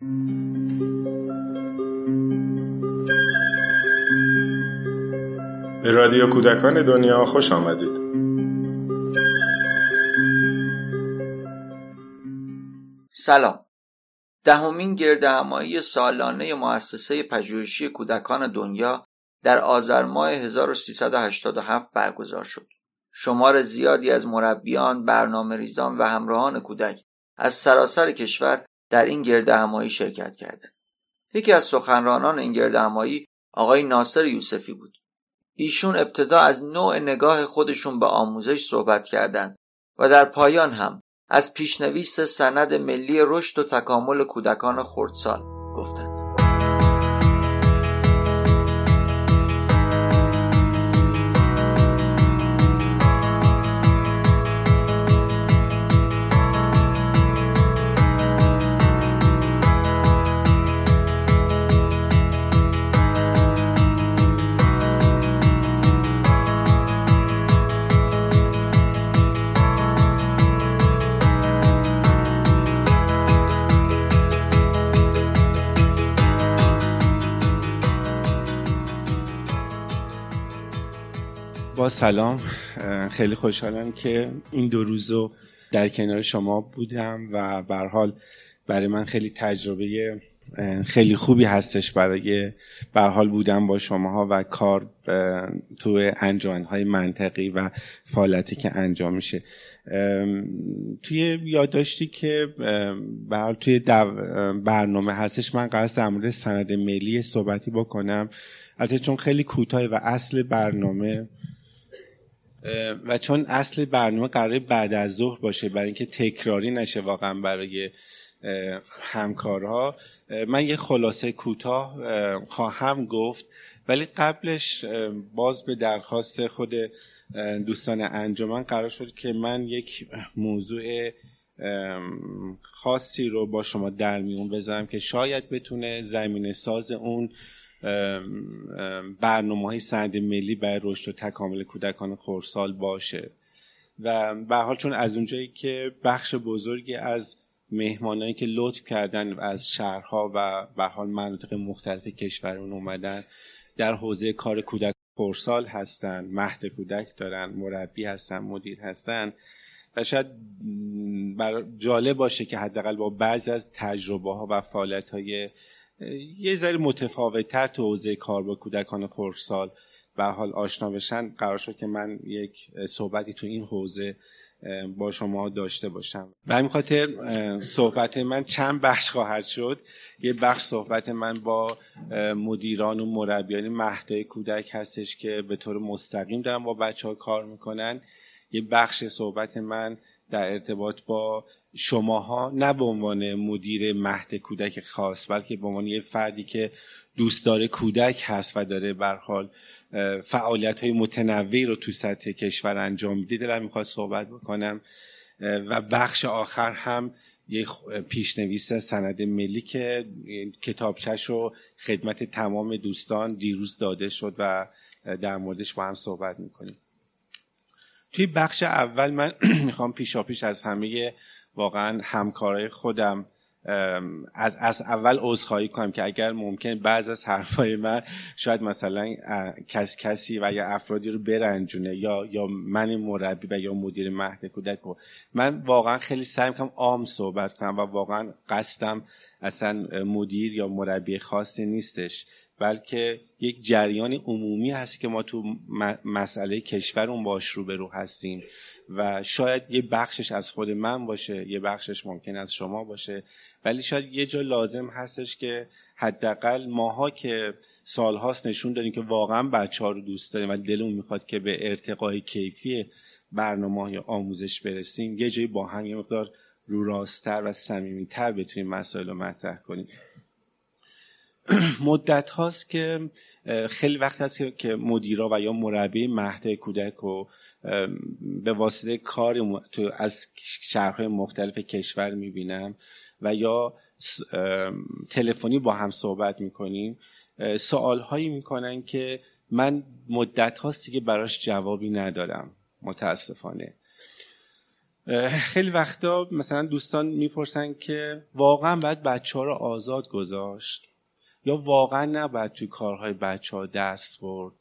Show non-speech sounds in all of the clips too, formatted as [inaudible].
به رادیو کودکان دنیا خوش آمدید سلام دهمین گرد همایی سالانه مؤسسه پژوهشی کودکان دنیا در آذر ماه 1387 برگزار شد. شمار زیادی از مربیان، برنامه ریزان و همراهان کودک از سراسر کشور در این گرد همایی شرکت کردند. یکی از سخنرانان این گرد همایی آقای ناصر یوسفی بود. ایشون ابتدا از نوع نگاه خودشون به آموزش صحبت کردند و در پایان هم از پیشنویس سند ملی رشد و تکامل کودکان خردسال گفتند. با سلام. خیلی خوشحالم که این دو روزو در کنار شما بودم و بر حال برای من خیلی تجربه خیلی خوبی هستش برای حال بودن با شماها و کار تو های منطقی و فعالیتی که انجام میشه. توی یادداشتی که حال توی برنامه هستش من قرار در مورد سند ملی صحبتی بکنم. البته چون خیلی کوتاه و اصل برنامه و چون اصل برنامه قرار بعد از ظهر باشه برای اینکه تکراری نشه واقعا برای همکارها من یه خلاصه کوتاه خواهم گفت. ولی قبلش باز به درخواست خود دوستان انجمن قرار شد که من یک موضوع خاصی رو با شما در میون بذارم که شاید بتونه زمین ساز اون برنامه های سند ملی برای رشد و تکامل کودکان خورسال باشه. و به حال چون از اونجایی که بخش بزرگی از مهمانایی که لطف کردن از شهرها و به حال مناطق مختلف کشورمون اومدن در حوزه کار کودک خورسال هستن مهد کودک دارن مربی هستن مدیر هستن. و شاید جالب باشه که حداقل با بعضی از تجربه ها و فعالیت های یه ذره متفاوتتر تو حوزه کار با کودکان خردسال به حال آشنا بشن. قرار شد که من یک صحبتی تو این حوزه با شما داشته باشم. به همین خاطر صحبت من چند بخش خواهد شد. یه بخش صحبت من با مدیران و مربیان مهدای کودک هستش که به طور مستقیم دارن با بچه ها کار می‌کنن. یه بخش صحبت من در ارتباط با شماها نه به عنوان مدیر مهد کودک خاص بلکه به عنوان یه فردی که دوستدار کودک هست و داره بر حال فعالیت های متنوعی رو تو سطح کشور انجام میده. دلم می‌خواد صحبت بکنم. و بخش آخر هم یه پیشنویس سند ملی که کتابچش رو خدمت تمام دوستان دیروز داده شد و در موردش با هم صحبت می‌کنیم. توی بخش اول من [clears throat] می‌خوام پیشا پیش از همه واقعا همکارای خودم از از اول عذرخواهی کنم که اگر ممکن بعض از حرفای من شاید مثلا کس کسی و یا افرادی رو برنجونه یا یا من مربی و یا مدیر مهد کودک رو. من واقعا خیلی سعی می‌کنم عام صحبت کنم و واقعا قصدم اصلا مدیر یا مربی خاصی نیستش. بلکه یک جریان عمومی هست که ما تو مسئله کشورمون باش روبرو هستیم و شاید یه بخشش از خود من باشه یه بخشش ممکن از شما باشه. ولی شاید یه جا لازم هستش که حداقل ماها که سالهاست نشون داریم که واقعا بچه ها رو دوست داریم و دلمون می‌خواد که به ارتقای کیفی برنامه یا آموزش برسیم یه جایی با هم یه مقدار رو راستتر و صمیمیتر بتونیم مسائل رو مطرح کنیم. [clears throat] مدت هاست که خیلی وقت هست که مدیرا و یا مربی مهد کودک و به واسطه کار تو از شهرهای مختلف کشور می‌بینم و یا تلفنی با هم صحبت می‌کنیم سوال هایی می‌کنن که من مدت هاستی که براش جوابی ندارم. متاسفانه. خیلی وقتا مثلا دوستان می‌پرسن که واقعا باید بچه ها رو آزاد گذاشت. یا واقعا نباید توی کارهای بچه ها دست برد؟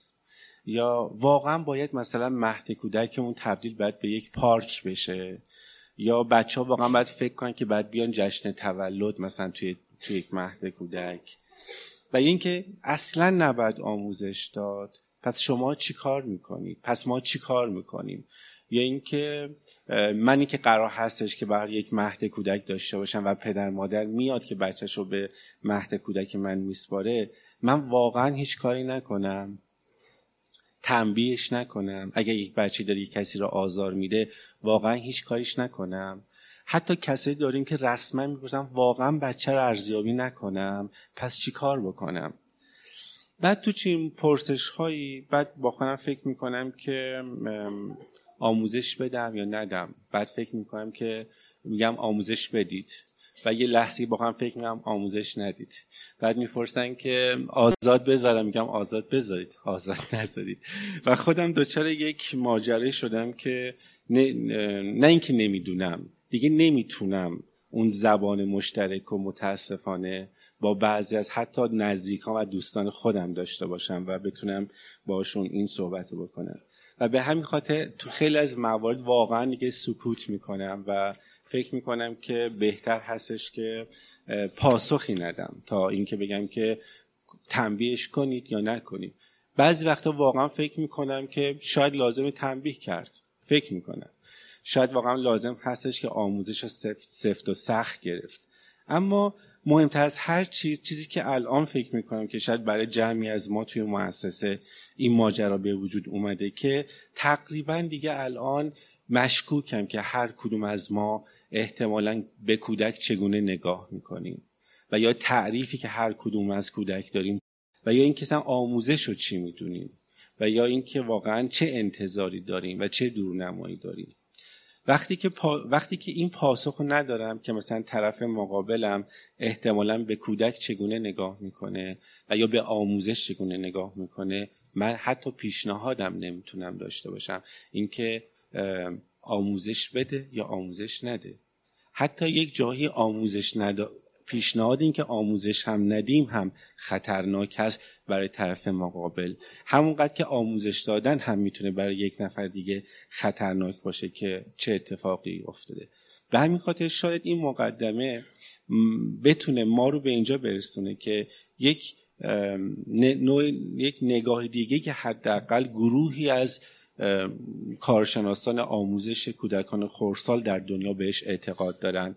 یا واقعا باید مثلا مهد کودکمون تبدیل باید به یک پارک بشه؟ یا بچه ها واقعا باید فکر کنن که باید بیان جشن تولد مثلا توی, توی یک مهد کودک؟ و اینکه اصلا نباید آموزش داد. پس شما چی کار می‌کنید؟ پس ما چی کار می‌کنیم؟ یا اینکه منی که قرار هستش که برای یک مهد کودک داشته باشم و پدر مادر میاد که بچهش رو به مهد کودک من میسپاره من واقعا هیچ کاری نکنم. تنبیهش نکنم. اگر یک بچه داره یک کسی رو آزار میده واقعا هیچ کاریش نکنم. حتی کسایی داریم که رسما می‌پرسن واقعا بچه رو ارزیابی نکنم. پس چی کار بکنم؟ بعد تو چین پرسش هایی بعد با خودم فکر می‌کنم که آموزش بدم یا ندم بعد فکر می‌کنم که میگم آموزش بدید. و یه لحظه با هم فکر می‌کنم آموزش ندید. بعد می‌پرسن که آزاد بذارم. میگم آزاد بذارید. آزاد نذارید. و خودم دچار یک ماجره شدم که نه, نه اینکه نمی‌دونم. دیگه نمی‌تونم اون زبان مشترک و متاسفانه با بعضی از حتی نزدیکان و دوستان خودم داشته باشم و بتونم باشون این صحبت بکنم. و به همین خاطر تو خیلی از موارد واقعا دیگه سکوت می‌کنم و فکر می‌کنم که بهتر هستش که پاسخی ندم تا اینکه بگم که تنبیهش کنید یا نکنید. بعضی وقتا واقعا فکر می‌کنم که شاید لازم تنبیه کرد. فکر می‌کنم. شاید واقعا لازم هستش که آموزش سفت, سفت و سخت گرفت. اما مهمتر از هر چیز چیزی که الان فکر می‌کنم که شاید برای جمعی از ما توی مؤسسه این ماجرا به وجود اومده که تقریبا دیگه الان مشکوکم که هر کدوم از ما احتمالا به کودک چگونه نگاه می‌کنیم و یا تعریفی که هر کدوم از کودک داریم و یا اینکه مثلا آموزش رو چی می‌دونیم و یا اینکه واقعا چه انتظاری داریم و چه دورنمایی داریم. وقتی که, وقتی که این پاسخ ندارم که مثلا طرف مقابلم احتمالا به کودک چگونه نگاه می‌کنه و یا به آموزش چگونه نگاه می‌کنه من حتی پیشنهادم نمی‌تونم داشته باشم. اینکه آموزش بده یا آموزش نده. حتی یک جایی آموزش ندا پیشنهاد این که آموزش هم ندیم هم خطرناک هست برای طرف مقابل. همونقدر که آموزش دادن هم می‌تونه برای یک نفر دیگه خطرناک باشه که چه اتفاقی افتاده. به همین خاطر شاید این مقدمه بتونه ما رو به اینجا برسونه که یک نوع یک نگاه دیگه که حداقل گروهی از کارشناسان آموزش کودکان خورسال در دنیا بهش اعتقاد دارن.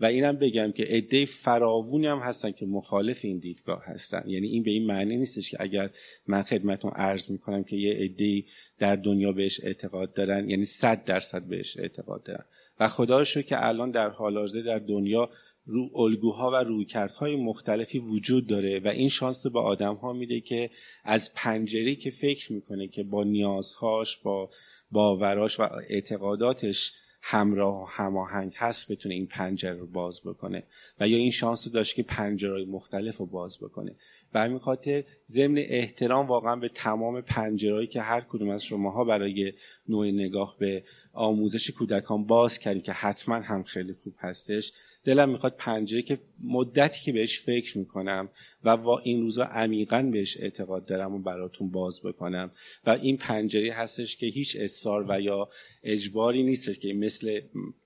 و اینم بگم که عده فراوونی هم هستن که مخالف این دیدگاه هستن. یعنی این به این معنی نیستش که اگر من خدمتون عرض می‌کنم که یه عده در دنیا بهش اعتقاد دارن یعنی صد درصد بهش اعتقاد دارن. و خدا که الان در حال حاضر در دنیا رو الگوها و رویکردهای مختلفی وجود داره و این شانس به آدم ها میده که از پنجره که فکر می‌کنه که با نیازهاش با باوراش و اعتقاداتش همراه و هماهنگ هست بتونه این پنجره رو باز بکنه و یا این شانس رو داشت که پنجره مختلف رو باز بکنه. و همین خاطر ضمن احترام واقعا به تمام پنجرهایی که هر کدوم از شماها برای نوع نگاه به آموزش کودکان باز کردیم که حتما هم خیلی خوب هستش. دلم می‌خواد پنجره که مدتی که بهش فکر می‌کنم و با این روزا عمیقا بهش اعتقاد دارم و براتون باز بکنم. و این پنجره هستش که هیچ اصرار و یا اجباری نیستش که مثل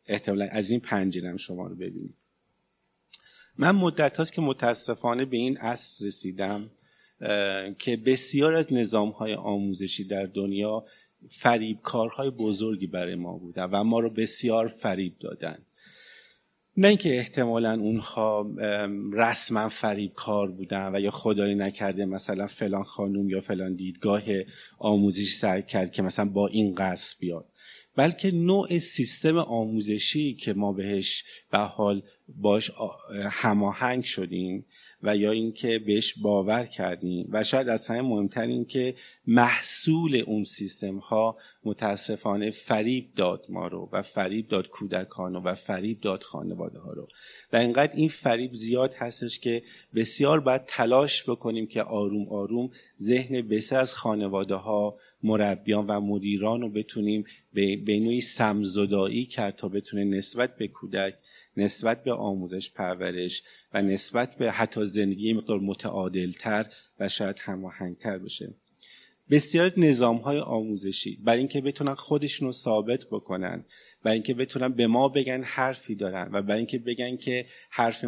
احتمالا از این پنجره شما رو ببینید من مدت هاست که متاسفانه به این اصل رسیدم که بسیار از نظام های آموزشی در دنیا فریبکارهای بزرگی برای ما بودن و ما رو بسیار فریب دادن. نه اینکه احتمالا اونها رسما فریب کار بودن و یا خدایی نکرده مثلا فلان خانوم یا فلان دیدگاه آموزش سر کرد که مثلا با این قصد بیاد. بلکه نوع سیستم آموزشی که ما بهش به حال باش هماهنگ شدیم و یا اینکه بهش باور کردیم. و شاید از همه مهمتر این که محصول اون سیستم ها متاسفانه فریب داد ما رو و فریب داد کودکان و فریب داد خانواده ها رو. و اینقدر این فریب زیاد هستش که بسیار باید تلاش بکنیم که آروم آروم ذهن بسیار از خانواده ها مربیان و مدیران رو بتونیم به, نوعی سمزدایی کرد تا بتونه نسبت به کودک نسبت به آموزش پرورش و نسبت به حتی زندگی مقدار متعادلتر و شاید هماهنگتر بشه. بسیار نظام های آموزشی. برای اینکه بتونن خودشون رو ثابت بکنن برای اینکه بتونن به ما بگن حرفی دارن و برای اینکه بگن که حرف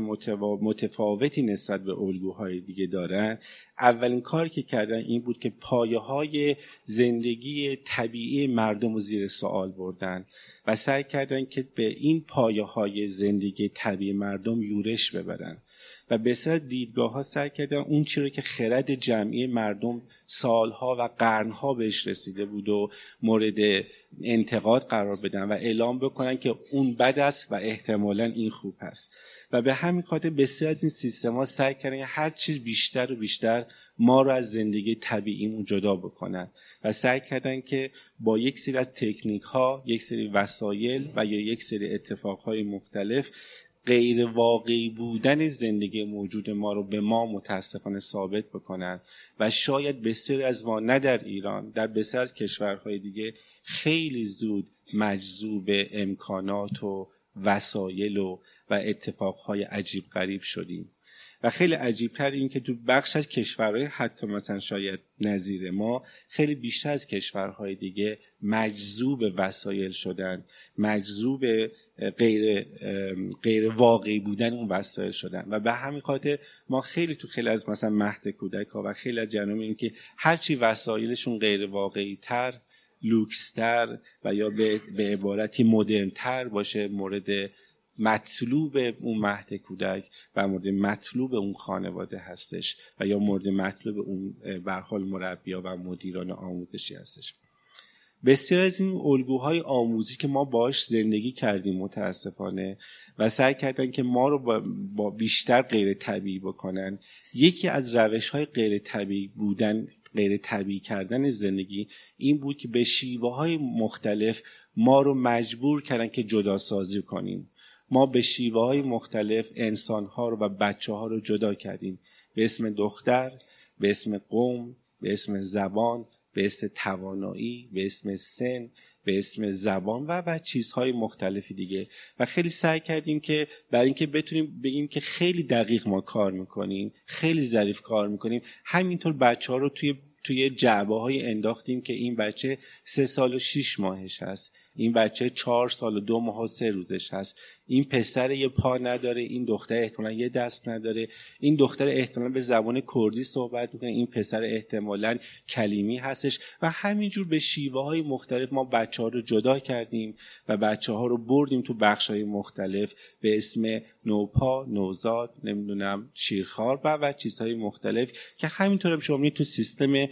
متفاوتی نسبت به الگوهای دیگه دارن اولین کاری که کردن این بود که پایه های زندگی طبیعی مردم رو زیر سوال بردن. و سعی کردن که به این پایه های زندگی طبیعی مردم یورش ببرن. و به سر دیدگاه ها سعی کردن اون چی رو که خرد جمعی مردم سالها و قرنها بهش رسیده بود و مورد انتقاد قرار بدن و اعلام بکنن که اون بد است و احتمالا این خوب است و به همین خاطر بسیار از این سیستم ها سعی کردن هر چیز بیشتر و بیشتر ما رو از زندگی طبیعیمون جدا بکنن. و سعی کردن که با یک سری از تکنیک ها یک سری وسایل و یا یک سری اتفاق های مختلف غیر واقعی بودن زندگی موجود ما رو به ما متاسفانه ثابت بکنن و شاید بسیاری از ما نه در ایران در بسیار از کشورهای دیگه خیلی زود مجذوب امکانات و وسایل و و اتفاقهای عجیب غریب شدیم. و خیلی عجیبتر این که تو بخش از کشورهای حتی مثلا شاید نظیر ما خیلی بیشتر از کشورهای دیگه مجذوب وسایل شدن مجذوب غیر غیر واقعی بودن اون وسایل شدن. و به همین خاطر ما خیلی تو خیلی از مثلا مهد کودک ها و خیلی از جنوب این که هرچی وسایلشون غیر واقعی تر لوکستر و یا به, به عبارتی مدرن تر باشه مورد مطلوب اون مهد کودک و مورد مطلوب اون خانواده هستش و یا مورد مطلوب اون برحال مربیا و مدیران آموزشی هستش. بسیار از این الگوهای آموزی که ما باش زندگی کردیم متاسفانه و سعی کردن که ما رو با بیشتر غیر طبیعی بکنن یکی از روش های غیر طبیعی بودن غیر طبیعی کردن زندگی این بود که به شیوه های مختلف ما رو مجبور کردن که جدا سازی کنیم. ما به شیوه های مختلف انسان ها رو و بچه ها رو جدا کردیم. به اسم دختر به اسم قوم به اسم زبان به اسم توانایی به اسم سن به اسم زبان و و چیزهای مختلفی دیگه. و خیلی سعی کردیم که برای اینکه بتونیم بگیم که خیلی دقیق ما کار می‌کنیم خیلی ظریف کار می‌کنیم همینطور بچه ها رو توی توی جعبه های انداختیم که این بچه سه سال و شیش ماهش هست. این بچه چهار سال و دو ماه و سه روزش هست. این پسر یه پا نداره این دختر احتمالا یه دست نداره. این دختر احتمالا به زبان کردی صحبت می‌کنه. این پسر احتمالا کلیمی هستش. و همینجور به شیوه های مختلف ما بچه ها رو جدا کردیم و بچه ها رو بردیم تو بخش های مختلف به اسم نوپا نوزاد نمی‌دونم شیرخوار و و چیزهای مختلف که همینطور هم شما تو سیستم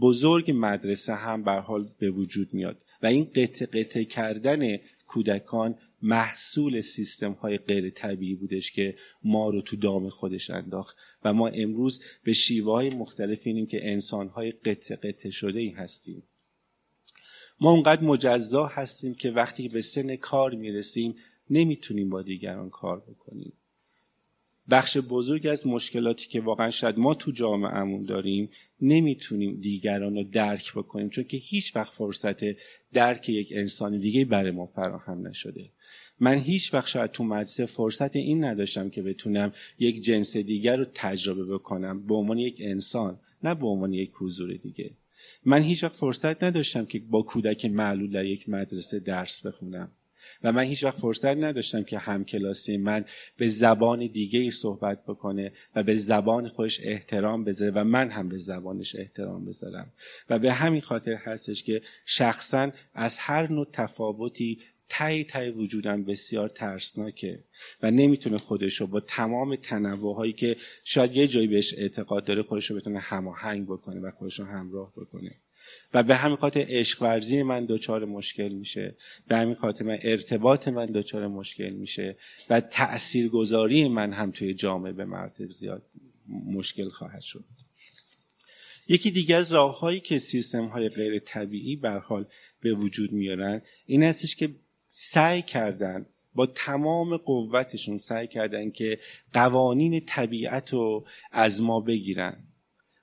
بزرگ مدرسه هم به حال به وجود میاد. و این قطع قطع کردن کودکان محصول سیستم های غیر طبیعی بودش که ما رو تو دام خودش انداخت. و ما امروز به شیوه های مختلف اینیم که انسان های قطع قطع شده ای هستیم. ما اونقدر مجزا هستیم که وقتی به سن کار می‌رسیم نمی‌تونیم با دیگران کار بکنیم. بخش بزرگ از مشکلاتی که واقعا شاید ما تو جامعهمون داریم نمی‌تونیم دیگران رو درک بکنیم چون که هیچ وقت فرصت درک یک انسان دیگه برای ما فراهم نشده. من هیچ وقت شاید تو مدرسه فرصت این نداشتم که بتونم یک جنس دیگر رو تجربه بکنم به عنوان یک انسان نه به عنوان یک حضور دیگه. من هیچ وقت فرصت نداشتم که با کودک معلول در یک مدرسه درس بخونم. و من هیچ وقت فرصت نداشتم که همکلاسی من به زبان دیگه ای صحبت بکنه و به زبان خودش احترام بذاره و من هم به زبانش احترام بذارم. و به همین خاطر هستش که شخصا از هر نوع تفاوتی تای تای وجودم بسیار ترسناکه و نمی‌تونه خودش رو با تمام تنوع هایی که شاید یه جایی بهش اعتقاد داره خودش رو بتونه هماهنگ بکنه و خودش رو همراه بکنه. و به همین خاطر عشق ورزی من دچار مشکل میشه. به همین خاطر من ارتباط من دچار مشکل میشه. و تاثیرگذاری من هم توی جامعه به مراتب زیاد مشکل خواهد شد. یکی دیگه از راههایی که سیستم های غیر طبیعی بر حال به وجود میارن این هستش که سعی کردن با تمام قوتشون سعی کردن که قوانین طبیعت رو از ما بگیرن.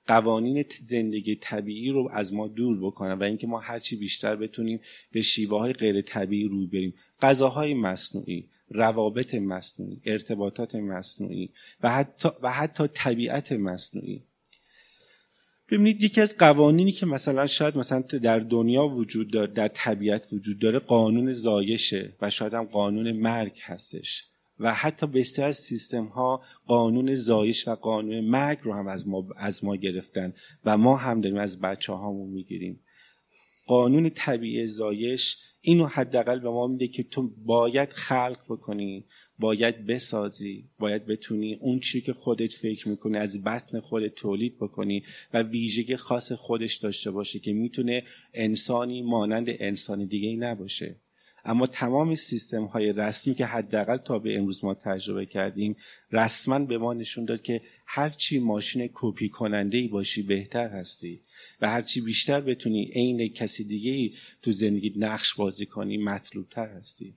قوانین زندگی طبیعی رو از ما دور بکنن و اینکه ما هرچی بیشتر بتونیم به شیوه های غیر طبیعی روی بریم. غذاهای مصنوعی روابط مصنوعی ارتباطات مصنوعی و حتی, و حتی طبیعت مصنوعی. ببینید یکی از قوانینی که مثلا شاید مثلا در دنیا وجود داره در طبیعت وجود داره قانون زایشه و شاید هم قانون مرگ هستش. و حتی بسیار از سیستم ها قانون زایش و قانون مرگ رو هم از ما, از ما گرفتن و ما هم داریم از بچه هامون می‌گیریم. قانون طبیعی زایش اینو حداقل به ما میده که تو باید خلق بکنی باید بسازی باید بتونی اون چی که خودت فکر می‌کنی از بطن خودت تولید بکنی و ویژگی خاص خودش داشته باشه که می‌تونه انسانی مانند انسانی دیگه ای نباشه. اما تمام سیستم های رسمی که حداقل تا به امروز ما تجربه کردیم رسما به ما نشون داد که هرچی ماشین کپی کننده ای باشی بهتر هستی و هرچی بیشتر بتونی عین کسی دیگه ای تو زندگی نقش بازی کنی مطلوب تر هستی.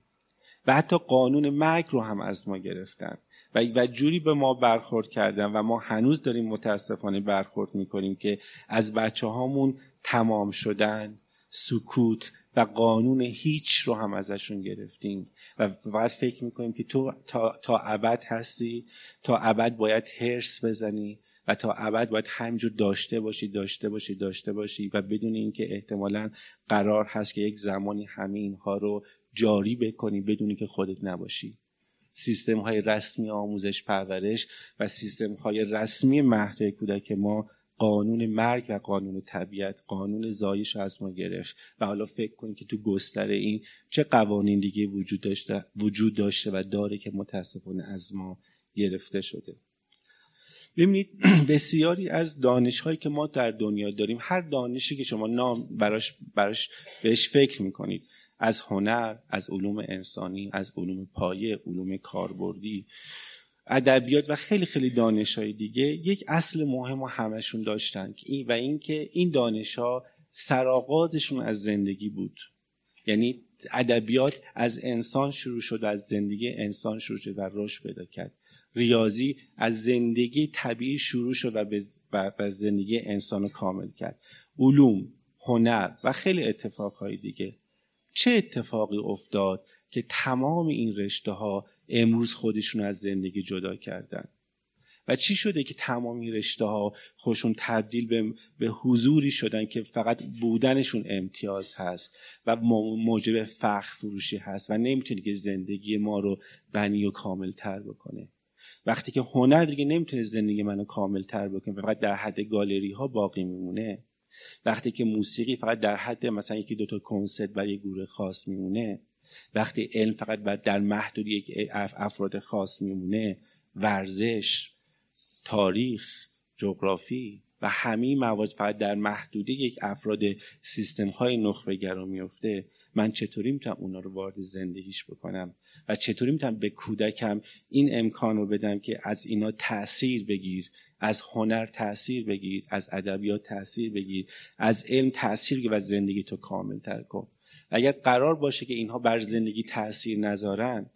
و حتی قانون مرگ رو هم از ما گرفتن. و و جوری به ما برخورد کردن و ما هنوز داریم متاسفانه برخورد می‌کنیم که از بچه هامون تمام شدن سکوت و قانون هیچ رو هم ازشون گرفتیم. و باید فکر می‌کنیم که تو تا, تا ابد هستی تا ابد باید هرس بزنی و تا ابد باید همینجور داشته باشی داشته باشی داشته باشی و بدون اینکه احتمالا قرار هست که یک زمانی همه اینها رو جاری بکنی بدونی که خودت نباشی. سیستم های رسمی آموزش پرورش و سیستم های رسمی مهد کودک ما قانون مرگ و قانون طبیعت قانون زایش از ما گرفت و حالا فکر کنید که تو گستره این چه قوانین دیگه وجود داشته وجود داشته و داره که متاسفانه از ما گرفته شده. ببینید [clears throat] بسیاری از دانش هایی که ما در دنیا داریم هر دانشی که شما نام براش, براش بهش فکر می‌کنید از هنر از علوم انسانی از علوم پایه علوم کاربردی ادبیات و خیلی خیلی دانش های دیگه یک اصل مهم و همشون داشتن و اینکه این دانش ها سرآغازشون از زندگی بود. یعنی ادبیات از انسان شروع شد از زندگی انسان شروع شد و رشد پیدا کرد. ریاضی از زندگی طبیعی شروع شد و به زندگی انسان رو کامل کرد. علوم هنر و خیلی اتفاقهای دیگه. چه اتفاقی افتاد که تمام این رشته ها امروز خودشون از زندگی جدا کردن. و چی شده که تمام این رشته ها خوشون تبدیل به, به حضوری شدن که فقط بودنشون امتیاز هست و موجب فخر فروشی هست و نمی‌تونه که زندگی ما رو غنی و کامل تر بکنه. وقتی که هنر دیگه نمی‌تونه زندگی منو کامل تر بکنه فقط در حد گالری ها باقی میمونه. وقتی که موسیقی فقط در حد مثلا یکی دوتا کنسرت برای گروه خاص میمونه وقتی علم فقط در محدود یک افراد خاص میمونه ورزش تاریخ جغرافی و همه مواد فقط در محدوده یک افراد سیستم های نخبه گرا میفته من چطوری می‌تونم اونا رو وارد زندگیش بکنم؟ و چطوری می‌تونم به کودکم این امکان رو بدم که از اینا تاثیر بگیر از هنر تاثیر بگیر از ادبیات تاثیر بگیر از علم تاثیر بگیر و زندگی تو کامل تر کن؟ اگر قرار باشه که اینها بر زندگی تاثیر نذارن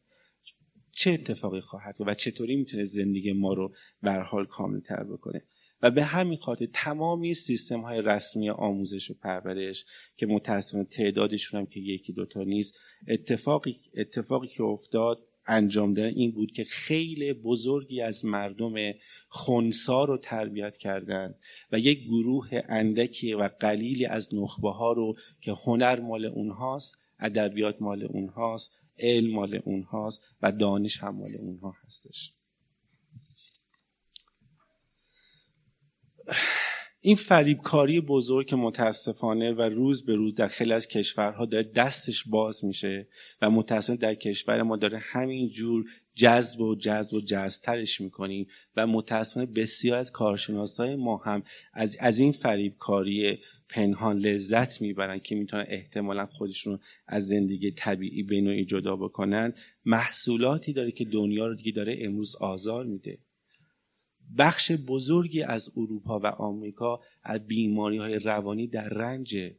چه اتفاقی خواهد و چطوری می‌تونه زندگی ما رو بر حال کامل تر بکنه؟ و به همین خاطر تمامی سیستم های رسمی آموزش و پرورش که متاسفانه تعدادشون هم که یکی دوتا نیست اتفاقی, اتفاقی که افتاد انجام دادن این بود که خیلی بزرگی از مردم خونسا رو تربیت کردن و یک گروه اندکی و قلیلی از نخبه ها رو که هنر مال اونهاست ادبیات مال اونهاست علم مال اونهاست و دانش هم مال اونها هستش. این فریبکاری بزرگ که متاسفانه و روز به روز در خیلی از کشورها داره دستش باز میشه و متاسفانه در کشور ما داره همین جور جذب و جذب و جذبترش می‌کنیم و متاسفانه بسیار از کارشناسای ما هم از, از این فریبکاری پنهان لذت می‌برن که می‌تونن احتمالا خودشون از زندگی طبیعی به نوعی جدا بکنن. محصولاتی داره که دنیا رو دیگه داره امروز آزار میده. بخش بزرگی از اروپا و آمریکا از بیماری های روانی در رنج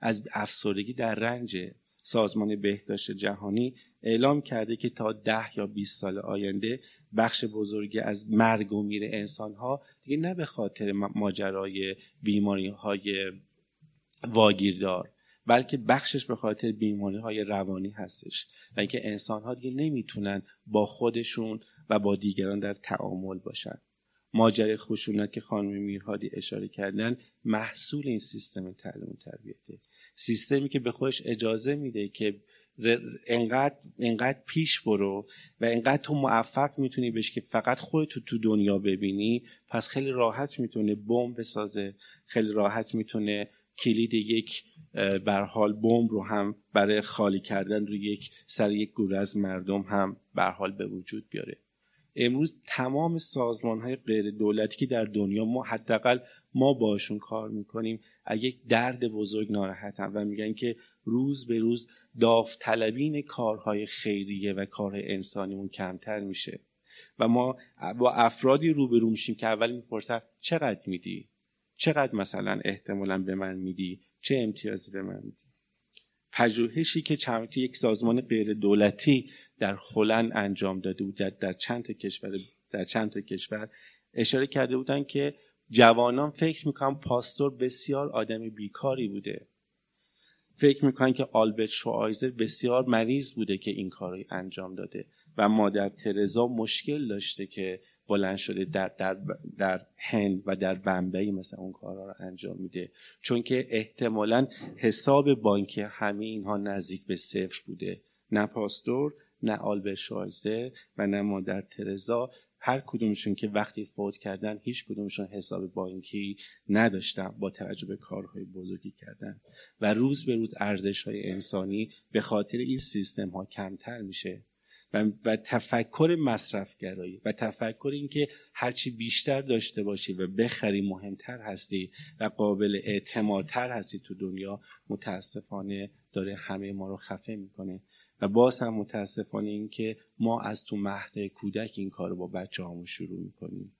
از افسردگی در رنج سازمان بهداشت جهانی اعلام کرده که تا ده یا 20 سال آینده بخش بزرگی از مرگ و میر انسان ها دیگه نه به خاطر ماجرای بیماری های واگیردار بلکه بخشش به خاطر بیماری های روانی هستش و اینکه انسان ها دیگه نمی‌تونن با خودشون و با دیگران در تعامل باشن. ماجرای خشونت که خانم میرهادی اشاره کردن محصول این سیستم تعلیم و تربیته. سیستمی که به خودش اجازه میده که انقدر, انقدر پیش برو و انقدر تو موفق می‌تونی بهش که فقط خودتو تو دنیا ببینی پس خیلی راحت می‌تونه بمب بسازه. خیلی راحت می‌تونه کلید یک بر حال بمب رو هم برای خالی کردن رو یک سر یک گروه از مردم هم بر حال به وجود بیاره. امروز تمام سازمان های غیر دولتی که در دنیا ما حداقل ما باشون کار می‌کنیم از یک درد بزرگ ناراحتن و میگن که روز به روز داوطلبین کارهای خیریه و کارهای انسانیمون کمتر میشه. و ما با افرادی روبرو میشیم که اول می‌پرسن چقدر میدی؟ چقدر مثلا احتمالا به من میدی؟ چه امتیازی به من میدی؟ پژوهشی که چند یک سازمان غیر دولتی در هلند انجام داده بود در چند تا کشور در چند تا کشور اشاره کرده بودن که جوانان فکر می‌کنن پاستور بسیار آدم بیکاری بوده. فکر می‌کنن که آلبرت شوایزر بسیار مریض بوده که این کار انجام داده و مادر ترزا مشکل داشته که بلند شده در, در, در هند و در بمبئی مثلا اون کارها رو انجام میده. چون که احتمالا حساب بانکی همه اینها نزدیک به صفر بوده. نه پاستور نه آلبرت شوایزر و نه مادر ترزا. هر کدومشون که وقتی فوت کردن هیچ کدومشون حساب بانکی نداشتن با توجه به کارهای بزرگی کردن. و روز به روز ارزش های انسانی به خاطر این سیستم ها کمتر میشه. و, و تفکر مصرفگرایی و تفکر اینکه هرچی بیشتر داشته باشی و بخری مهمتر هستی و قابل اعتمادتر هستی تو دنیا متاسفانه داره همه ما رو خفه می‌کنه. باز هم متاسفانه اینکه ما از تو مهد کودک این کار رو با بچه همون شروع می‌کنیم.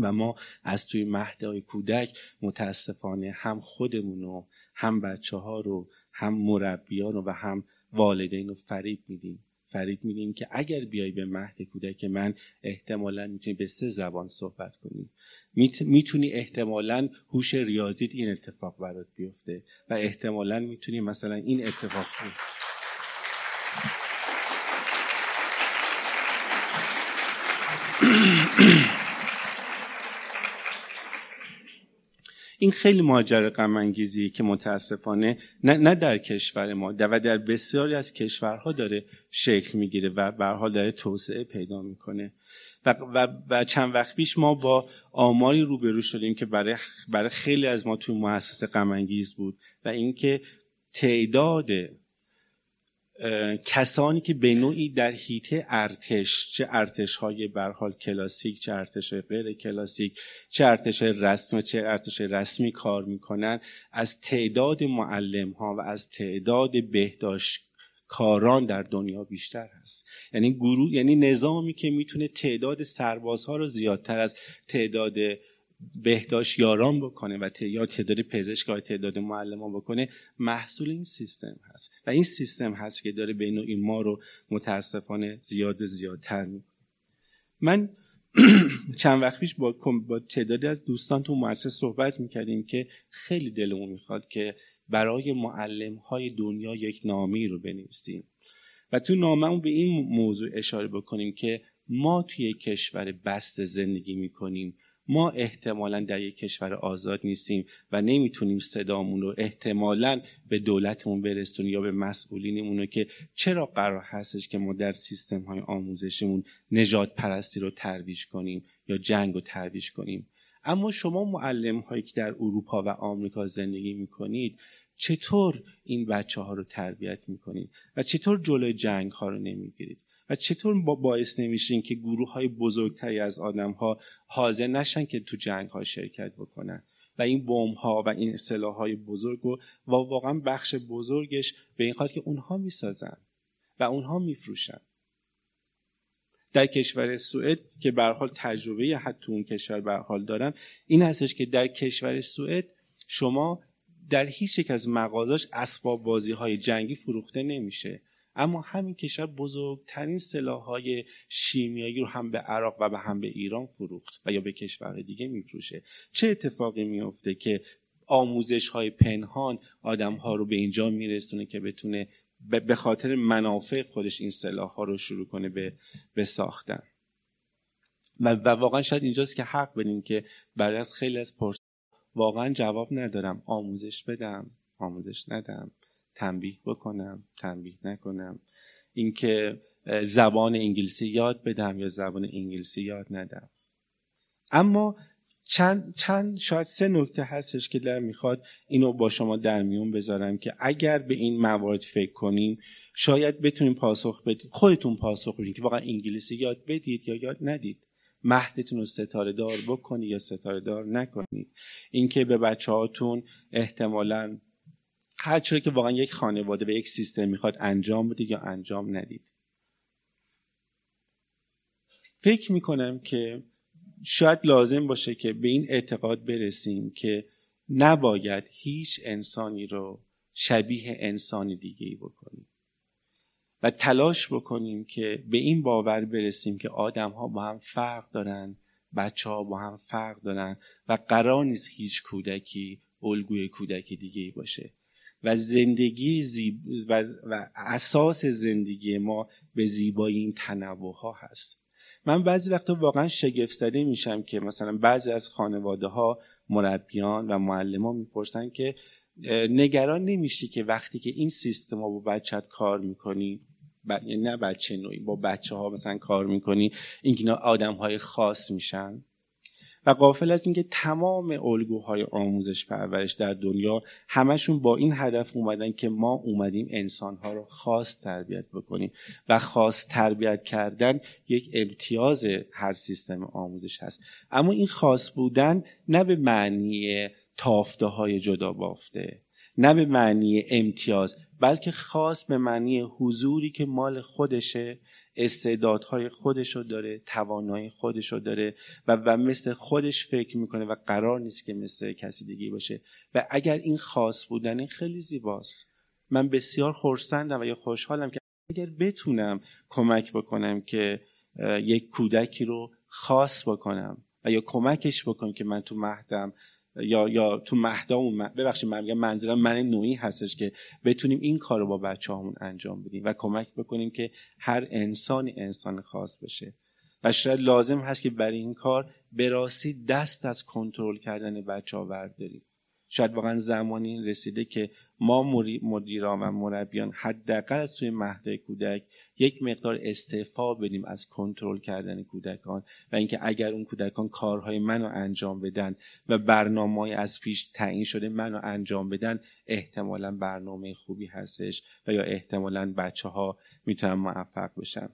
و ما از توی مهده کودک متاسفانه هم خودمون رو هم بچه ها رو هم مربیان رو و هم والدین رو فریب میدیم. فریب میدیم که اگر بیای به مهد کودک من احتمالا می‌تونی به سه زبان صحبت کنی. می‌تونی احتمالا هوش ریاضیت این اتفاق برات بیفته و احتمالا می‌تونی مثلا این اتفاق این خیلی ماجر غم که متاسفانه نه, نه در کشور ما و در بسیاری از کشورها داره شکل می‌گیره و به داره توسعه پیدا می‌کنه. و, و, و چند وقت پیش ما با آماری روبرو شدیم که برای برای خیلی از ما توی مؤسسه غم بود و اینکه تعداد کسانی که به نوعی در حیطه ارتش چه ارتش های برحال کلاسیک چه ارتش غیر کلاسیک چه ارتش رسمی چه ارتش رسمی کار می‌کنن از تعداد معلم ها و از تعداد بهداشت کاران در دنیا بیشتر هست. یعنی گروه یعنی نظامی که می‌تونه تعداد سربازها رو زیادتر از تعداد بهداشت یاران بکنه و یا تعداد پزشک تعداد معلمان بکنه محصول این سیستم هست. و این سیستم هست که داره بین این ما رو متاسفانه زیاد زیادتر می‌کنه. من [clears throat] چند وقت پیش با, با تعدادی از دوستان تو مؤسسه صحبت می‌کردیم که خیلی دلمون می‌خواد که برای معلم های دنیا یک نامی رو بنویسیم. و تو ناممون به این موضوع اشاره بکنیم که ما توی کشور بست زندگی می‌کنیم. ما احتمالا در یک کشور آزاد نیستیم و نمی‌تونیم صدامون رو احتمالا به دولتمون برسونیم یا به مسئولینمون رو که چرا قرار هستش که ما در سیستم های آموزشمون نجات پرستی رو ترویج کنیم یا جنگ رو ترویج کنیم. اما شما معلم هایی که در اروپا و آمریکا زندگی می‌کنید چطور این بچه ها رو تربیت می‌کنید و چطور جلوی جنگ ها رو نمی‌گیرید؟ چطور با باعث نمیشین که گروه های بزرگتری از آدم ها حاضر نشن که تو جنگ ها شرکت بکنن؟ و این بوم ها و این اصطلاح های بزرگ و واقعا بخش بزرگش به این خاطر که اونها می‌سازن و اونها میفروشن. در کشور سوئد که به حال تجربه حتی اون کشور به حال دارن این هستش که در کشور سوئد شما در هیچ یک از مغازاش اسباب بازی های جنگی فروخته نمیشه. اما همین کشور بزرگترین سلاحهای شیمیایی رو هم به عراق و به هم به ایران فروخت و یا به کشور دیگه میفروشه. چه اتفاقی میفته که آموزش های پنهان آدم ها رو به اینجا میرسونه که بتونه به خاطر منافع خودش این سلاح ها رو شروع کنه به, به ساختن؟ و, و واقعا شاید اینجاست که حق بدیم که برای از خیلی از پرس واقعا جواب ندارم. آموزش بدم آموزش ندم. تنبیه بکنم تنبیه نکنم. اینکه زبان انگلیسی یاد بدم یا زبان انگلیسی یاد ندم. اما چند, چند شاید سه نکته هستش که در می‌خواد اینو با شما در میون بذارم که اگر به این موارد فکر کنیم شاید بتونیم پاسخ بدید خودتون پاسخ بدید که واقعا انگلیسی یاد بدید یا یاد ندید. مهدتون رو ستاره دار بکنید یا ستاره دار نکنید. اینکه به بچه هاتون احتمالا هر چیزی که واقعا یک خانواده و یک سیستم می‌خواد انجام بدید یا انجام ندید. فکر می‌کنم که شاید لازم باشه که به این اعتقاد برسیم که نباید هیچ انسانی رو شبیه انسان دیگه ای بکنیم و تلاش بکنیم که به این باور برسیم که آدم ها با هم فرق دارن بچه ها با هم فرق دارن و قرار نیست هیچ کودکی الگوی کودکی دیگه ای باشه. و زندگی زیب... و اساس زندگی ما به زیبایی این تنوع ها هست. من بعضی وقتا واقعا شگفت زده میشم که مثلا بعضی از خانواده ها مربیان و معلمان می‌پرسن که نگران نمیشی که وقتی که این سیستم ها با بچت کار می‌کنی ب... یعنی نه بچه نوعی با بچه ها مثلا کار می‌کنی اینکه آدم های خاص میشن؟ و قافل از اینکه تمام الگوهای آموزش پرورش در دنیا همشون با این هدف اومدن که ما اومدیم انسانها رو خاص تربیت بکنیم و خاص تربیت کردن یک امتیاز هر سیستم آموزش هست. اما این خاص بودن نه به معنی تافته های جدا بافته نه به معنی امتیاز بلکه خاص به معنی حضوری که مال خودشه استعدادهای خودشو داره توانایی خودشو داره و, و مثل خودش فکر می‌کنه و قرار نیست که مثل کسی دیگه باشه. و اگر این خاص بودن این خیلی زیباست. من بسیار خورسندم و یا خوشحالم که اگر بتونم کمک بکنم که یک کودکی رو خاص بکنم و یا کمکش بکنم که من تو مهدم یا یا تو مهدامون ببخشید من میگم منظورم من نوعی هستش که بتونیم این کار رو با بچه همون انجام بدیم و کمک بکنیم که هر انسانی انسان خاص بشه. و شاید لازم هست که برای این کار به دست از کنترل کردن بچه ها برداریم. شاید واقعا زمانی رسیده که ما مدیران و مربیان حداقل از توی مهد کودک یک مقدار استعفا بدیم از کنترل کردن کودکان و اینکه اگر اون کودکان کارهای منو انجام بدن و برنامه از پیش تعیین شده منو انجام بدن احتمالا برنامه خوبی هستش و یا احتمالا بچه ها می‌تونن موفق بشن.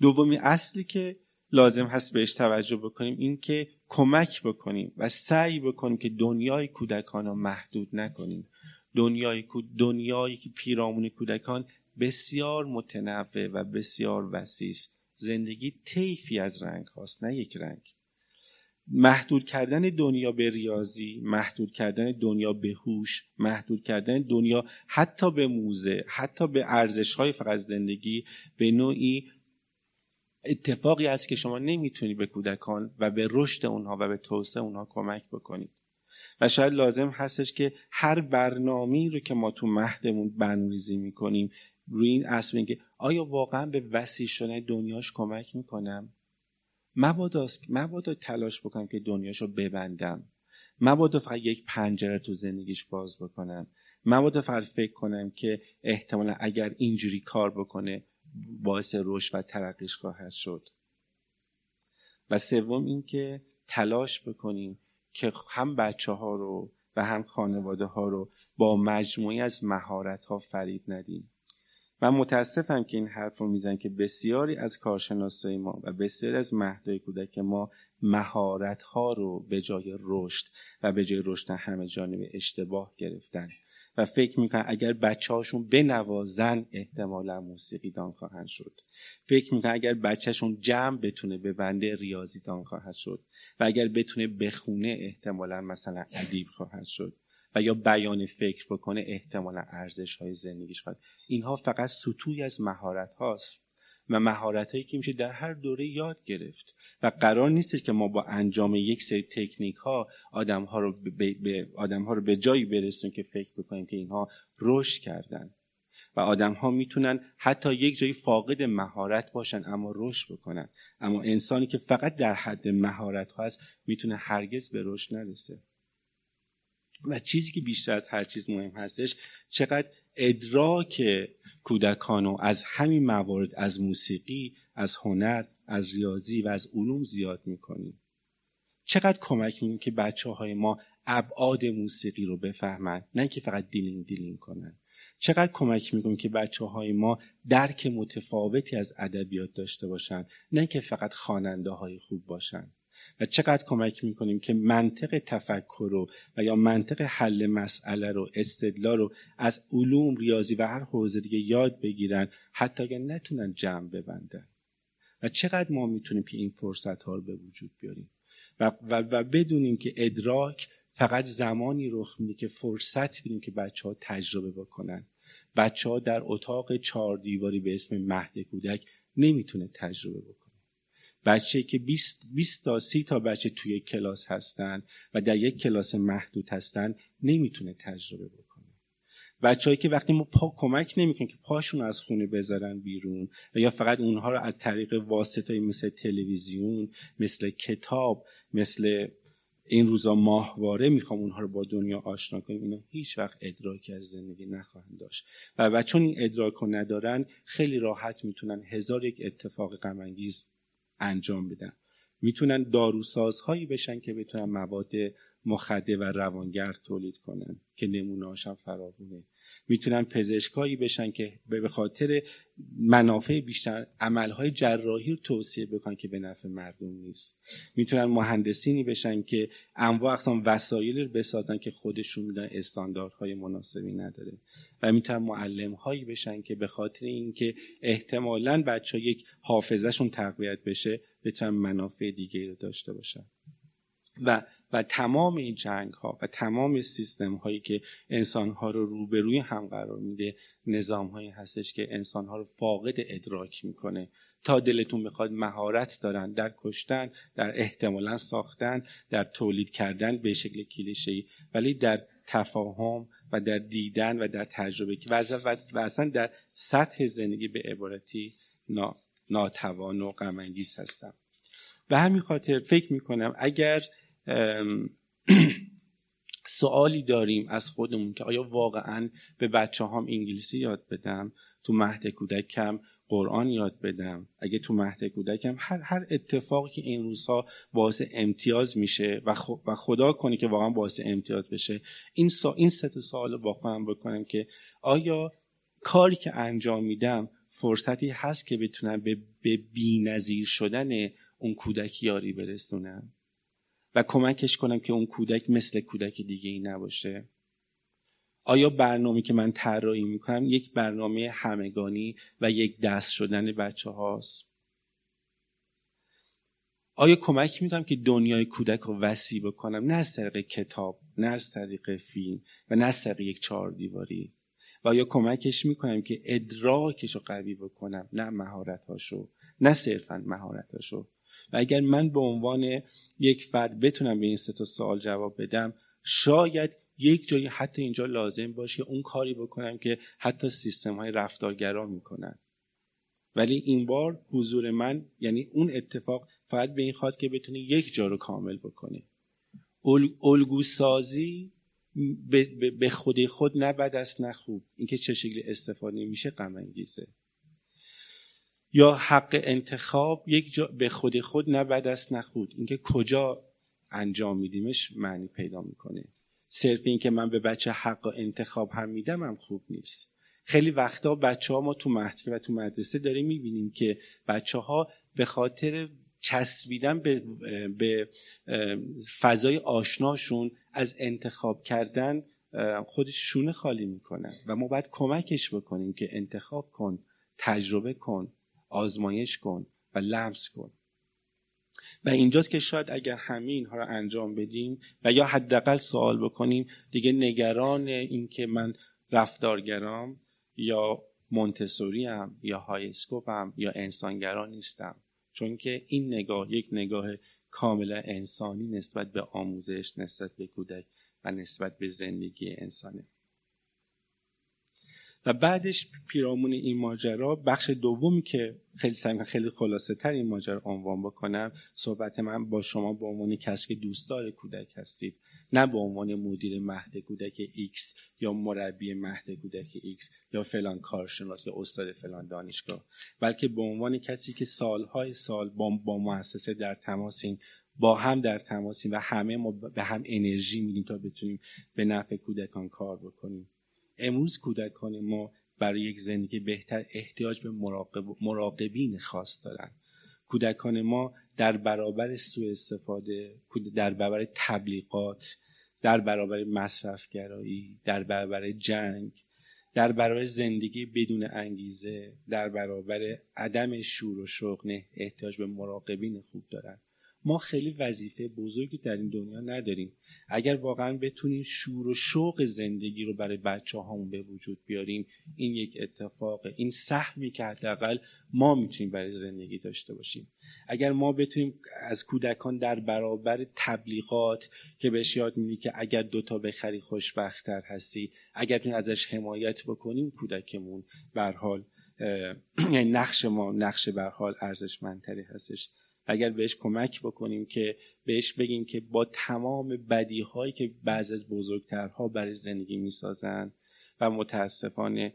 دومی اصلی که لازم هست بهش توجه بکنیم این که کمک بکنیم و سعی بکنیم که دنیای کودکان رو محدود نکنیم. دنیای, دنیایی که پیرامون کودکان بسیار متنوع و بسیار وسیع. زندگی طیفی از رنگ هاست نه یک رنگ. محدود کردن دنیا به ریاضی محدود کردن دنیا به هوش محدود کردن دنیا حتی به موزه حتی به ارزش های فقط زندگی به نوعی اتفاقی است که شما نمی‌تونید به کودکان و به رشد اونها و به توسعه اونها کمک بکنید و شاید لازم هستش که هر برنامه رو که ما تو مهدمون برنامه‌ریزی می‌کنیم روی این اصل که آیا واقعا به وسیع شدن دنیاش کمک می‌کنم؟ مبادا مبادا تلاش بکنم که دنیاش رو ببندم. مبادا فقط یک پنجره تو زندگیش باز بکنم. مبادا فقط فکر کنم که احتمالا اگر اینجوری کار بکنه باعث رشد و ترقیش خواهد شد. و سوم اینکه تلاش بکنیم که هم بچه ها رو و هم خانواده ها رو با مجموعی از مهارت ها فرید ندیم. من متاسفم که این حرف رو میزن که بسیاری از کارشناسای ما و بسیاری از مهدای کودک ما مهارت ها رو به جای رشد و به جای رشد همه جانب اشتباه گرفتن. و فکر می‌کنن اگر بچه هاشون بنوازن احتمالا موسیقی دان خواهند شد. فکر می‌کنن اگر بچهشون جمع بتونه ببنده ریاضی دان خواهد شد. و اگر بتونه بخونه احتمالا مثلا ادیب خواهد شد. و یا بیان فکر بکنه احتمالا ارزش های زندگیش خواهد. اینها فقط سطوی از مهارت هاست و مهارت هایی که میشه در هر دوره یاد گرفت. و قرار نیستش که ما با انجام یک سری تکنیک ها آدم ها رو به, آدم ها رو به جایی برسونیم که فکر بکنیم که اینها رشد کردن. و آدم ها می‌تونن حتی یک جایی فاقد مهارت باشن اما رشد بکنن. اما انسانی که فقط در حد مهارت ها هست می‌تونه هرگز به رشد نرسه. و چیزی که بیشتر از هر چیز مهم هستش چقدر ادراک کودکان و از همین موارد از موسیقی از هنر از ریاضی و از علوم زیاد می‌کنیم. چقدر کمک می‌کنیم که بچه های ما ابعاد موسیقی رو بفهمن نه که فقط دیلینگ دیلینگ کنن. چقدر کمک می‌کنیم که بچه های ما درک متفاوتی از ادبیات داشته باشن نه که فقط خواننده های خوب باشن. و چقدر کمک می‌کنیم که منطق تفکر رو و یا منطق حل مسئله رو استدلال رو از علوم ریاضی و هر حوزه دیگه یاد بگیرن حتی اگر نتونن جمع ببندن. و چقدر ما می‌تونیم که این فرصت ها رو به وجود بیاریم؟ و, و, و بدونیم که ادراک فقط زمانی رخ میده که فرصت بینیم که بچه ها تجربه بکنن. بچه ها در اتاق چهار دیواری به اسم مهد کودک نمی‌تونه تجربه بکنه. بچه که 20, 20 تا 30 تا بچه توی کلاس هستن و در یک کلاس محدود هستن نمی‌تونه تجربه بکنه. بچههایی که وقتی ما پا کمک نمی‌کنیم که پاشون از خونه بذارن بیرون و یا فقط اونها رو از طریق واسطه مثل تلویزیون مثل کتاب مثل این روزا ماهواره می‌خوام اونها رو با دنیا آشنا کنیم اینا هیچ وقت ادراک از زندگی نخواهند داشت. و چون این ادراک رو ندارن خیلی راحت می‌تونن هزار یک اتفاق غمانگیز انجام بدن. می‌تونن داروسازهایی بشن که بتونن مواد مخدر و روانگرد تولید کنن که نمونه هاشم فراوونه. می‌تونن پزشکایی بشن که به خاطر منافع بیشتر عملهای جراحی رو توصیه بکنن که به نفع مردم نیست. می‌تونن مهندسینی بشن که انواع اقسام وسایلی رو بسازن که خودشون میدن استانداردهای مناسبی نداره. و می‌تونن معلم هایی بشن که به خاطر اینکه احتمالا بچه ها یک حافظهشون تقویت بشه بتونن منافع دیگه رو داشته باشن. و و تمام این جنگ ها و تمام سیستم هایی که انسان ها رو روبروی هم قرار میده نظام هایی هستش که انسان ها رو فاقد ادراک می‌کنه. تا دلتون بخواد مهارت دارن در کشتن در احتمالا ساختن در تولید کردن به شکل کلیشه ولی در تفاهم و در دیدن و در تجربه و, اصلا در سطح زندگی به عبارتی ناتوان و غمانگیز هستم. به همین خاطر فکر می‌کنم اگر [clears throat] سوالی داریم از خودمون که آیا واقعا به بچه هم انگلیسی یاد بدم تو مهد کودکم قرآن یاد بدم. اگه تو مهد کودکم هر هر اتفاقی که این روزها باعث امتیاز میشه و, و خدا کنه که واقعا باعث امتیاز بشه این سا این سه سوال با خودم بکنم که آیا کاری که انجام میدم فرصتی هست که بتونم به, به بینظیر شدن اون کودک یاری برسونم؟ و کمکش کنم که اون کودک مثل کودک دیگه ای نباشه؟ آیا برنامه که من طراحی می‌کنم یک برنامه همگانی و یک دست شدن بچه هاست آیا کمک می‌کنم که دنیای کودک رو وسیع بکنم؟ نه از طریق کتاب نه از طریق فیلم و نه از طریق یک چهار دیواری و آیا کمکش می‌کنم که ادراکش رو قوی بکنم؟ نه مهارت هاشو نه صرفا مهارت هاشو و اگر من به عنوان یک فرد بتونم به این سه تا سوال جواب بدم شاید یک جایی حتی اینجا لازم باشه که اون کاری بکنم که حتی سیستم های رفتارگرا می‌کنن. ولی این بار حضور من یعنی اون اتفاق فقط به این خواد که بتونه یک جا رو کامل بکنه الگو سازی به خود خود نه بد است نه خوب. اینکه چه شکلی استفاده میشه غم انگیزه. یا حق انتخاب یک جا به خود خود نه بد است نه خود اینکه کجا انجام میدیمش معنی پیدا می‌کنه. صرف اینکه من به بچه حق انتخاب هم میدم هم خوب نیست. خیلی وقتا بچه ها ما تو مهدی و تو مدرسه داریم می‌بینیم که بچه ها به خاطر چسبیدن به, به فضای آشناشون از انتخاب کردن خودش شونه خالی می‌کنن و ما باید کمکش بکنیم که انتخاب کن تجربه کن آزمایش کن و لمس کن. و اینجاست که شاید اگر همه اینها رو انجام بدیم و یا حداقل سوال بکنیم دیگه نگران این که من رفتارگرام یا مونتسوری هم یا های اسکوپ هم یا انسانگران نیستم. چون که این نگاه یک نگاه کاملا انسانی نسبت به آموزش نسبت به کودک و نسبت به زندگی انسانه. و بعدش پیرامون این ماجرا بخش دومی که خیلی سعی خیلی خلاصه تر این ماجرا عنوان بکنم صحبت من با شما به عنوان کسی که دوستدار کودک هستید نه به عنوان مدیر مهد کودک X یا مربی مهد کودک X یا فلان کارشناس یا استاد فلان دانشگاه بلکه به عنوان کسی که سالهای سال با, با مؤسسه در تماسیم با هم در تماسیم و همه ما به هم انرژی میدیم تا بتونیم به نفع کودکان کار بکنیم. امروز کودکان ما برای یک زندگی بهتر احتیاج به مراقب، مراقبین خاص دارن. کودکان ما در برابر سوء استفاده در برابر تبلیغات در برابر مصرفگرایی در برابر جنگ در برابر زندگی بدون انگیزه در برابر عدم شور و شوق نه احتیاج به مراقبین خوب دارن. ما خیلی وظیفه بزرگی در این دنیا نداریم. اگر واقعا بتونیم شور و شوق زندگی رو برای بچه هامون به وجود بیاریم این یک اتفاق این سهمی که حداقل ما می‌تونیم برای زندگی داشته باشیم. اگر ما بتونیم از کودکان در برابر تبلیغات که بهش یاد میدی که اگر دوتا بخری خوشبختتر هستی اگر بتونیم ازش حمایت بکنیم کودکمون بر حال [clears throat] یعنی نقش ما نقش بر حال ارزشمندتری هستش. اگر بهش کمک بکنیم که بهش بگیم که با تمام بدی هایی که بعض از بزرگترها برای زندگی می‌سازن و متاسفانه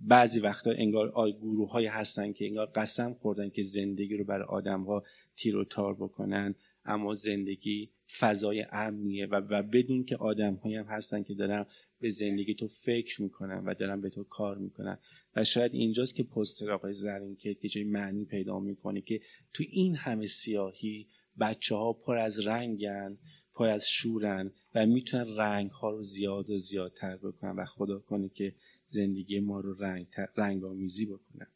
بعضی وقتا انگار گروه های هستن که انگار قسم خوردن که زندگی رو برای آدم ها تیر و تار بکنن اما زندگی فضای امنیه و, و بدون که آدم هم هستن که دارن به زندگی تو فکر می‌کنن و دارن به تو کار می‌کنن. و شاید اینجاست که پستر آقای زرین که جای معنی پیدا می‌کنه که تو این همه سیاهی بچه ها پر از رنگن پر از شورن و می‌تونن رنگ ها رو زیاد و زیادتر بکنن و خدا کنه که زندگی ما رو رنگ, رنگ آمیزی بکنن.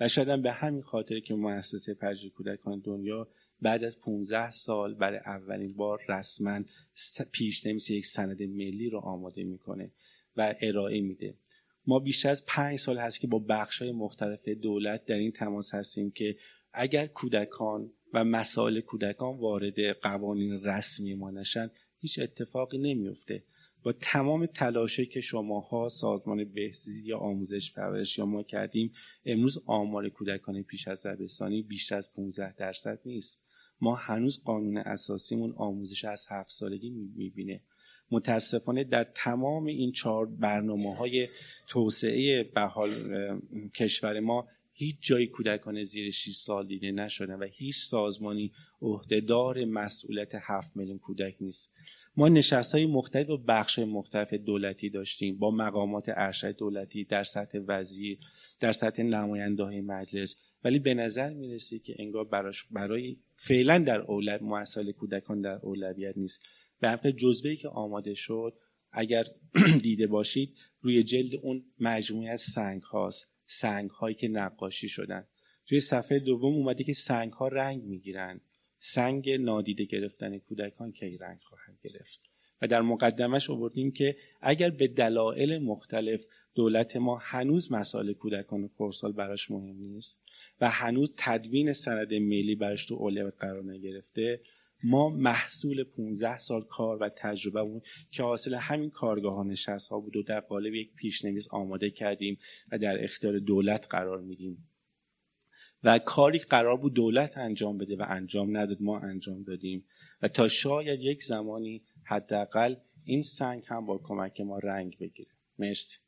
و شاید به همین خاطر که مؤسسه پژوهش کودکان دنیا بعد از 15 سال برای اولین بار رسما پیش یک سند ملی رو آماده می‌کنه و ارائه میده. ما بیشتر از پنج سال هست که با بخش های مختلف دولت در این تماس هستیم که اگر کودکان و مسائل کودکان وارد قوانین رسمی ما نشن هیچ اتفاقی نمیفته. با تمام تلاشی که شماها سازمان بهزیستی یا آموزش پرورش یا ما کردیم امروز آمار کودکان پیش از دبستانی بیشتر از 15 درصد نیست. ما هنوز قانون اساسیمون آموزش از هفت سالگی می‌بینه. متاسفانه در تمام این چهار برنامه های توسعه به حال کشور ما هیچ جای کودکان زیر 6 سال دیده نشدن و هیچ سازمانی عهدهدار مسئولیت 7 میلیون کودک نیست. ما نشست های مختلف و بخش مختلف دولتی داشتیم. با مقامات ارشد دولتی در سطح وزیر در سطح نماینده های مجلس. ولی به نظر می‌رسه که انگار براش برای فعلا در اولویت مسائل کودکان در اولویت نیست. به حق جزوه که آماده شد اگر [clears throat] دیده باشید روی جلد اون مجموعه از سنگ هاست سنگ هایی که نقاشی شدن. توی صفحه دوم اومده که سنگ ها رنگ می‌گیرن. سنگ نادیده گرفتن کودکان کی رنگ خواهند گرفت. و در مقدمش آوردیم که اگر به دلایل مختلف دولت ما هنوز مسائل کودکان و کورسال براش مهم نیست و هنوز تدوین سند ملی براش تو اولویت قرار نگرفته ما محصول 15 سال کار و تجربه که حاصل همین کارگاه ها نشست ها بود و در قالب یک پیشنویس آماده کردیم و در اختیار دولت قرار میدیم. و کاری قرار بود دولت انجام بده و انجام نداد ما انجام دادیم. و تا شاید یک زمانی حداقل این سنگ هم با کمک ما رنگ بگیره. مرسی.